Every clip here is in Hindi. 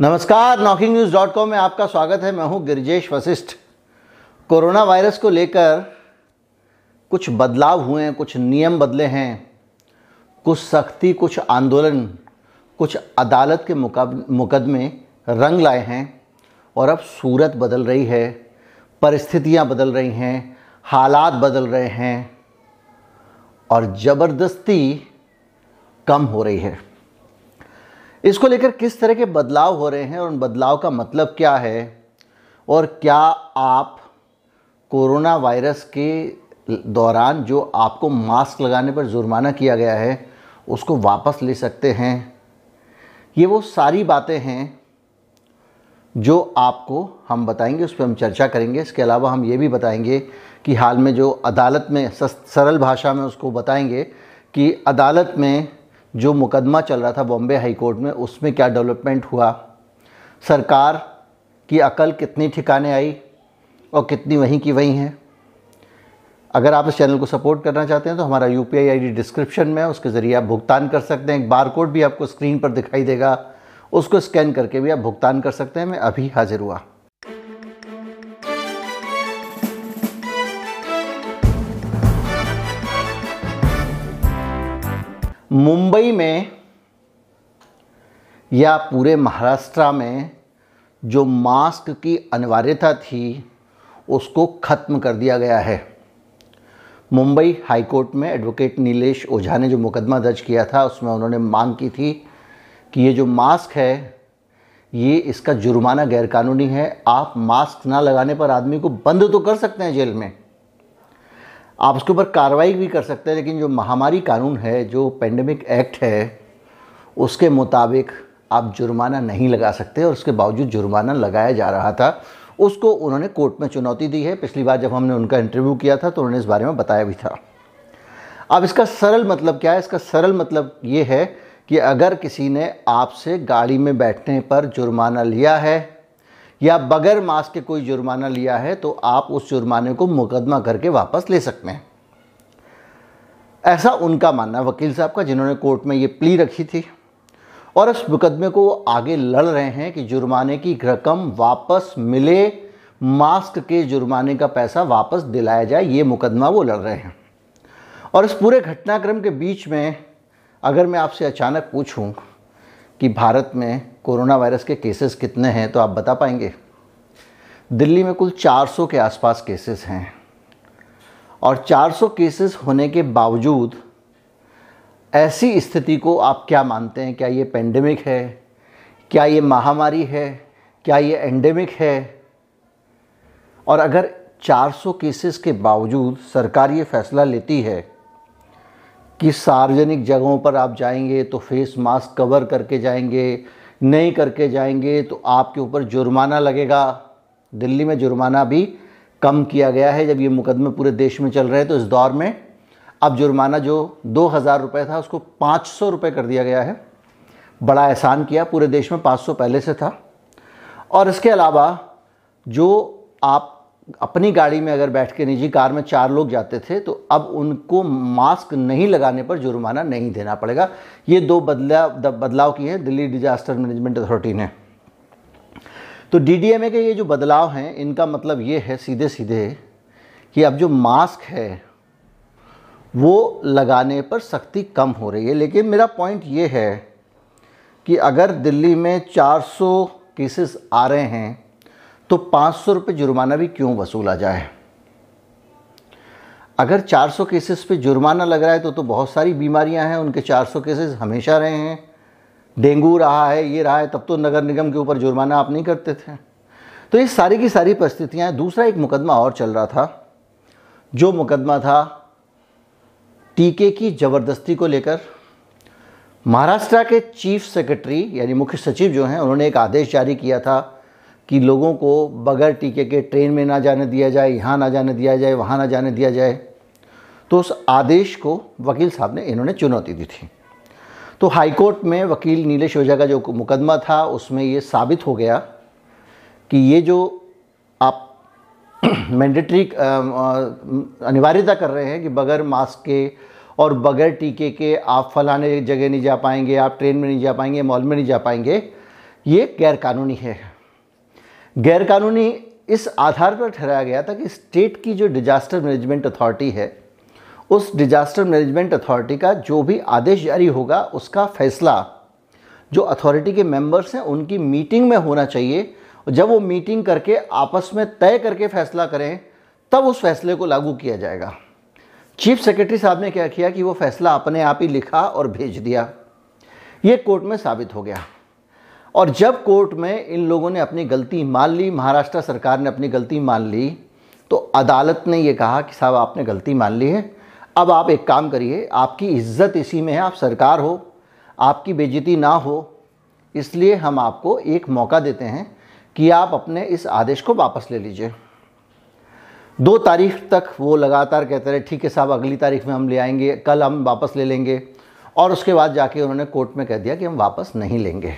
नमस्कार नॉकिंग न्यूज़ डॉट कॉम में आपका स्वागत है। मैं हूँ गिरिजेश वशिष्ठ। कोरोना वायरस को लेकर कुछ बदलाव हुए हैं, कुछ नियम बदले हैं, कुछ सख्ती, कुछ आंदोलन, कुछ अदालत के मुकदमे रंग लाए हैं और अब सूरत बदल रही है, परिस्थितियाँ बदल रही हैं, हालात बदल रहे हैं और ज़बरदस्ती कम हो रही है। इसको लेकर किस तरह के बदलाव हो रहे हैं और उन बदलाव का मतलब क्या है? और क्या आप कोरोना वायरस के दौरान जो आपको मास्क लगाने पर जुर्माना किया गया है, उसको वापस ले सकते हैं? ये वो सारी बातें हैं जो आपको हम बताएँगे, उस पर हम चर्चा करेंगे। इसके अलावा हम ये भी बताएँगे कि हाल में जो अदालत में सरल भाषा में उसको बताएँगे कि अदालत में जो मुकदमा चल रहा था बॉम्बे हाई कोर्ट में, उसमें क्या डेवलपमेंट हुआ? सरकार की अकल कितनी ठिकाने आई और कितनी वहीं की वहीं है? अगर आप इस चैनल को सपोर्ट करना चाहते हैं तो हमारा यू पी आई डिस्क्रिप्शन में है, उसके ज़रिए आप भुगतान कर सकते हैं। एक बार कोड भी आपको स्क्रीन पर दिखाई देगा, उसको स्कैन करके भी आप भुगतान कर सकते हैं। मैं अभी हाजिर हुआ। मुंबई में या पूरे महाराष्ट्र में जो मास्क की अनिवार्यता थी, उसको ख़त्म कर दिया गया है। मुंबई हाई कोर्ट में एडवोकेट नीलेश ओझा ने जो मुकदमा दर्ज किया था, उसमें उन्होंने मांग की थी कि ये जो मास्क है, ये इसका जुर्माना गैरकानूनी है। आप मास्क ना लगाने पर आदमी को बंद तो कर सकते हैं जेल में। आप उसके ऊपर कार्रवाई भी कर सकते हैं, लेकिन जो महामारी कानून है, जो पेंडेमिक एक्ट है, उसके मुताबिक आप जुर्माना नहीं लगा सकते और उसके बावजूद जुर्माना लगाया जा रहा था, उसको उन्होंने कोर्ट में चुनौती दी है। पिछली बार जब हमने उनका इंटरव्यू किया था तो उन्होंने इस बारे में बताया भी था। अब इसका सरल मतलब क्या है? इसका सरल मतलब ये है कि अगर किसी ने आपसे गाड़ी में बैठने पर जुर्माना लिया है या बगैर मास्क के कोई जुर्माना लिया है तो आप उस जुर्माने को मुकदमा करके वापस ले सकते हैं। ऐसा उनका मानना वकील साहब का, जिन्होंने कोर्ट में ये प्ली रखी थी। और इस मुकदमे को आगे लड़ रहे हैं कि जुर्माने की रकम वापस मिले, मास्क के जुर्माने का पैसा वापस दिलाया जाए, ये मुकदमा वो लड़ रहे हैं। और इस पूरे घटनाक्रम के बीच में अगर मैं आपसे अचानक पूछूँ कि भारत में कोरोना वायरस के केसेस कितने हैं तो आप बता पाएँगे। दिल्ली में कुल 400 के आसपास केसेस हैं। और 400 केसेस होने के बावजूद ऐसी स्थिति को आप क्या मानते हैं? क्या ये पेंडेमिक है? क्या ये महामारी है? क्या ये एंडेमिक है? और अगर 400 केसेस के बावजूद सरकार ये फैसला लेती है कि सार्वजनिक जगहों पर आप जाएँगे तो फेस मास्क कवर करके जाएँगे, नहीं करके जाएँगे तो आपके ऊपर जुर्माना लगेगा। दिल्ली में जुर्माना भी कम किया गया है, जब ये मुकदमे पूरे देश में चल रहे हैं तो इस दौर में अब जुर्माना जो दो हज़ार रुपये था, उसको पाँच सौ रुपये कर दिया गया है। बड़ा एहसान किया, पूरे देश में पाँच सौ पहले से था। और इसके अलावा जो आप अपनी गाड़ी में अगर बैठ के निजी कार में चार लोग जाते थे तो अब उनको मास्क नहीं लगाने पर जुर्माना नहीं देना पड़ेगा। ये दो बदलाव बदलाव किए हैं, दिल्ली डिजास्टर मैनेजमेंट अथॉरिटी ने। तो डीडीएमए के ये जो बदलाव हैं, इनका मतलब ये है सीधे सीधे कि अब जो मास्क है, वो लगाने पर सख्ती कम हो रही है। लेकिन मेरा पॉइंट ये है कि अगर दिल्ली में 400 केसेस आ रहे हैं तो पाँच सौ रुपये जुर्माना भी क्यों वसूला जाए? अगर 400 केसेस पे जुर्माना लग रहा है तो तो बहुत सारी बीमारियाँ हैं, उनके 400 केसेस हमेशा रहे हैं। डेंगू रहा है, ये रहा है, तब तो नगर निगम के ऊपर जुर्माना आप नहीं करते थे। तो ये सारी की सारी परिस्थितियाँ दूसरा एक मुकदमा और चल रहा था। जो मुकदमा था टीके की ज़बरदस्ती को लेकर, महाराष्ट्र के चीफ सेक्रेटरी यानी मुख्य सचिव जो हैं, उन्होंने एक आदेश जारी किया था कि लोगों को बगैर टीके के ट्रेन में ना जाने दिया जाए, यहाँ ना जाने दिया जाए, वहाँ ना जाने दिया जाए। तो उस आदेश को वकील साहब ने, इन्होंने चुनौती दी थी। तो हाईकोर्ट में वकील नीलेश ओझा का जो मुकदमा था, उसमें ये साबित हो गया कि ये जो आप मैंडेटरी अनिवार्यता कर रहे हैं कि बगैर मास्क के और बगैर टीके के आप फलाने जगह नहीं जा पाएँगे, आप ट्रेन में नहीं जा पाएँगे, मॉल में नहीं जा पाएँगे, ये गैरकानूनी है। गैरकानूनी इस आधार पर ठहराया गया था कि स्टेट की जो डिजास्टर मैनेजमेंट अथॉरिटी है, उस डिजास्टर मैनेजमेंट अथॉरिटी का जो भी आदेश जारी होगा, उसका फैसला जो अथॉरिटी के मेंबर्स हैं, उनकी मीटिंग में होना चाहिए। जब वो मीटिंग करके आपस में तय करके फैसला करें, तब उस फैसले को लागू किया जाएगा। चीफ सेक्रेटरी साहब ने क्या किया कि वो फैसला अपने आप ही लिखा और भेज दिया। ये कोर्ट में साबित हो गया। और जब कोर्ट में इन लोगों ने अपनी गलती मान ली, महाराष्ट्र सरकार ने अपनी गलती मान ली तो अदालत ने ये कहा कि साहब आपने गलती मान ली है। अब आप एक काम करिए, आपकी इज़्ज़त इसी में है, आप सरकार हो, आपकी बेजती ना हो, इसलिए हम आपको एक मौका देते हैं कि आप अपने इस आदेश को वापस ले लीजिए। दो तारीख तक वो लगातार कहते रहे, ठीक है साहब, अगली तारीख में हम ले आएँगे, कल हम वापस ले लेंगे। और उसके बाद जाके उन्होंने कोर्ट में कह दिया कि हम वापस नहीं लेंगे।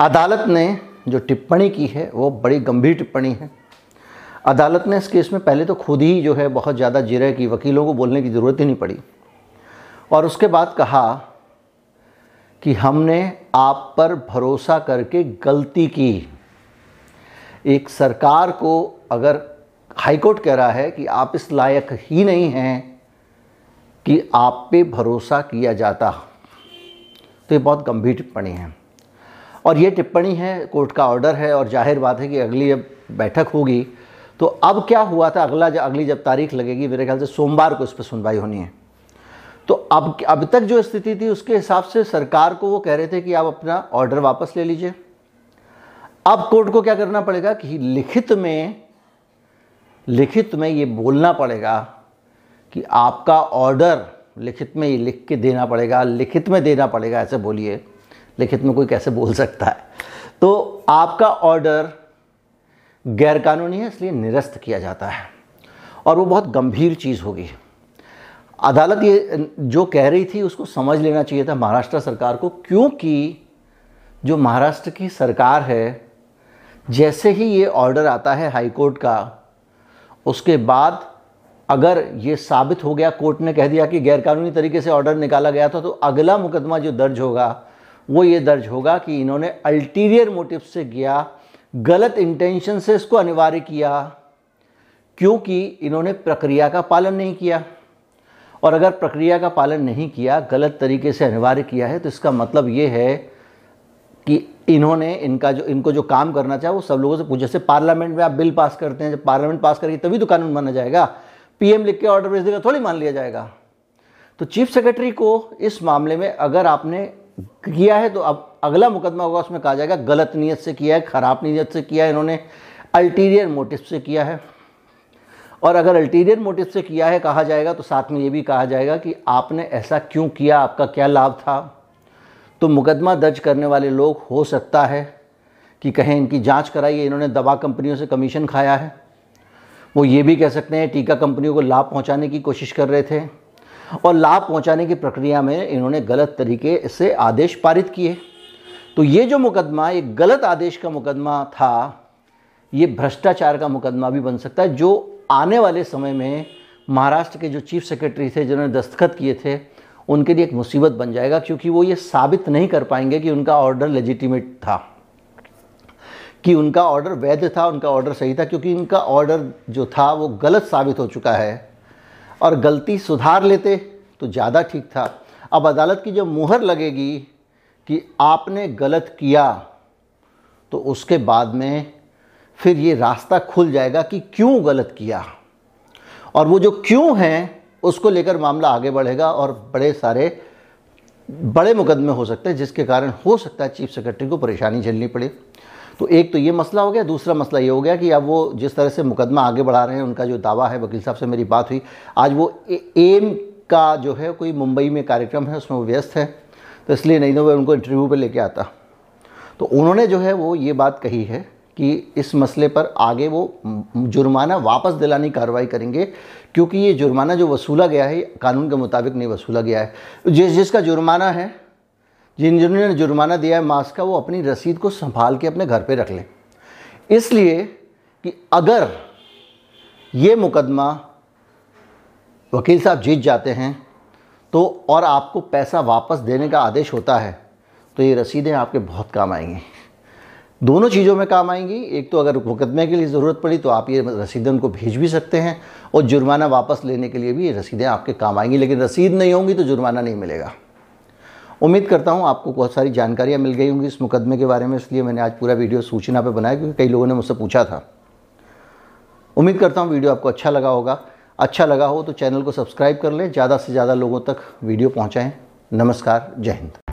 अदालत ने जो टिप्पणी की है, वो बड़ी गंभीर टिप्पणी है। अदालत ने इस केस में पहले तो खुद ही जो है बहुत ज़्यादा जिरह की, वकीलों को बोलने की ज़रूरत ही नहीं पड़ी। और उसके बाद कहा कि हमने आप पर भरोसा करके गलती की। एक सरकार को अगर हाईकोर्ट कह रहा है कि आप इस लायक ही नहीं हैं कि आप पे भरोसा किया जाता। तो ये बहुत गंभीर टिप्पणी है। और ये टिप्पणी है, कोर्ट का ऑर्डर है और ज़ाहिर बात है कि अगली जब बैठक होगी तो अब क्या हुआ था? अगला जब अगली जब तारीख लगेगी, मेरे ख्याल से सोमवार को इस पर सुनवाई होनी है। तो अब अब तक जो स्थिति थी, उसके हिसाब से सरकार को वो कह रहे थे कि आप अपना ऑर्डर वापस ले लीजिए। अब कोर्ट को क्या करना पड़ेगा कि लिखित में लिखित में ये बोलना पड़ेगा कि आपका ऑर्डर लिखित में ये लिख के देना पड़ेगा, लिखित में देना पड़ेगा, ऐसे बोलिए। लिखित में कोई कैसे बोल सकता है। तो आपका ऑर्डर गैरकानूनी है, इसलिए निरस्त किया जाता है। और वो बहुत गंभीर चीज़ होगी। अदालत ये, जो कह रही थी, उसको समझ लेना चाहिए था महाराष्ट्र सरकार को, क्योंकि जो महाराष्ट्र की सरकार है, जैसे ही ये ऑर्डर आता है हाई कोर्ट का, उसके बाद अगर ये साबित हो गया, कोर्ट ने कह दिया कि गैरकानूनी तरीके से ऑर्डर निकाला गया था तो अगला मुकदमा जो दर्ज होगा वो ये दर्ज होगा कि इन्होंने अल्टीरियर मोटिव से किया गलत इंटेंशन से इसको अनिवार्य किया, क्योंकि इन्होंने प्रक्रिया का पालन नहीं किया। और अगर प्रक्रिया का पालन नहीं किया, गलत तरीके से अनिवार्य किया है तो इसका मतलब ये है कि इन्होंने इनका जो, इनको जो काम करना चाहे वो सब लोगों से पूछे। जैसे पार्लियामेंट में आप बिल पास करते हैं, जब पार्लियामेंट पास करेगी, तभी तो कानून माना जाएगा। पीएम लिख के ऑर्डर भेज देगा, थोड़ी मान लिया जाएगा। तो चीफ सेक्रेटरी को इस मामले में अगर आपने किया है तो अब अगला मुकदमा होगा, उसमें कहा जाएगा, गलत नीयत से किया है, ख़राब नीयत से किया है, इन्होंने अल्टीरियर मोटिव से किया है। और अगर अल्टीरियर मोटिव से किया है, कहा जाएगा तो साथ में ये भी कहा जाएगा कि आपने ऐसा क्यों किया, आपका क्या लाभ था? तो मुकदमा दर्ज करने वाले लोग, हो सकता है कि कहें इनकी जाँच कराइए, इन्होंने दवा कंपनियों से कमीशन खाया है। वो ये भी कह सकते हैं, टीका कंपनियों को लाभ पहुँचाने की कोशिश कर रहे थे। और लाभ पहुँचाने की प्रक्रिया में इन्होंने गलत तरीके से आदेश पारित किए। तो ये जो मुकदमा एक गलत आदेश का मुकदमा था, ये भ्रष्टाचार का मुकदमा भी बन सकता है, जो आने वाले समय में महाराष्ट्र के जो चीफ सेक्रेटरी थे, जिन्होंने दस्तखत किए थे, उनके लिए एक मुसीबत बन जाएगा, क्योंकि वो ये साबित नहीं कर पाएँगे कि उनका ऑर्डर लेजिटिमेट था, कि उनका ऑर्डर वैध था, उनका ऑर्डर सही था, क्योंकि उनका ऑर्डर जो था, वो गलत साबित हो चुका है। और गलती सुधार लेते तो ज़्यादा ठीक था। अब अदालत की जो मुहर लगेगी कि आपने गलत किया तो उसके बाद में फिर ये रास्ता खुल जाएगा कि क्यों गलत किया। और वो जो क्यों है, उसको लेकर मामला आगे बढ़ेगा और बड़े सारे, बड़े मुकदमे हो सकते हैं, जिसके कारण हो सकता है चीफ सेक्रेटरी को परेशानी झेलनी पड़े। तो एक तो ये मसला हो गया, दूसरा मसला ये हो गया कि अब वो जिस तरह से मुकदमा आगे बढ़ा रहे हैं, उनका जो दावा है, वकील साहब से मेरी बात हुई। आज वो एम का जो है, कोई मुंबई में कार्यक्रम है, उसमें वो व्यस्त है तो इसलिए नहीं तो मैं उनको इंटरव्यू पर लेके आता। तो उन्होंने जो है वो ये बात कही है कि इस मसले पर आगे वो जुर्माना वापस दिलाने की कार्रवाई करेंगे, क्योंकि ये जुर्माना जो वसूला गया है, कानून के मुताबिक नहीं वसूला गया है। जिस जिसका जुर्माना है जिन जिन्होंने जुर्माना दिया है मास्क का, वो अपनी रसीद को संभाल के अपने घर पे रख लें। इसलिए कि अगर ये मुकदमा वकील साहब जीत जाते हैं तो और आपको पैसा वापस देने का आदेश होता है तो ये रसीदें आपके बहुत काम आएँगी। दोनों चीज़ों में काम आएँगी। एक तो अगर मुकदमे के लिए ज़रूरत पड़ी तो आप ये रसीदें उनको भेज भी सकते हैं, और जुर्माना वापस लेने के लिए भी ये रसीदें आपके काम आएँगी, लेकिन रसीद नहीं होंगी तो जुर्माना नहीं मिलेगा। उम्मीद करता हूँ आपको बहुत सारी जानकारियाँ मिल गई होंगी इस मुकदमे के बारे में, इसलिए मैंने आज पूरा वीडियो सूचना पर बनाया क्योंकि कई लोगों ने मुझसे पूछा था। उम्मीद करता हूँ वीडियो आपको अच्छा लगा होगा। अच्छा लगा हो तो चैनल को सब्सक्राइब कर लें, ज़्यादा से ज़्यादा लोगों तक वीडियो पहुँचाएँ। नमस्कार, जय हिंद।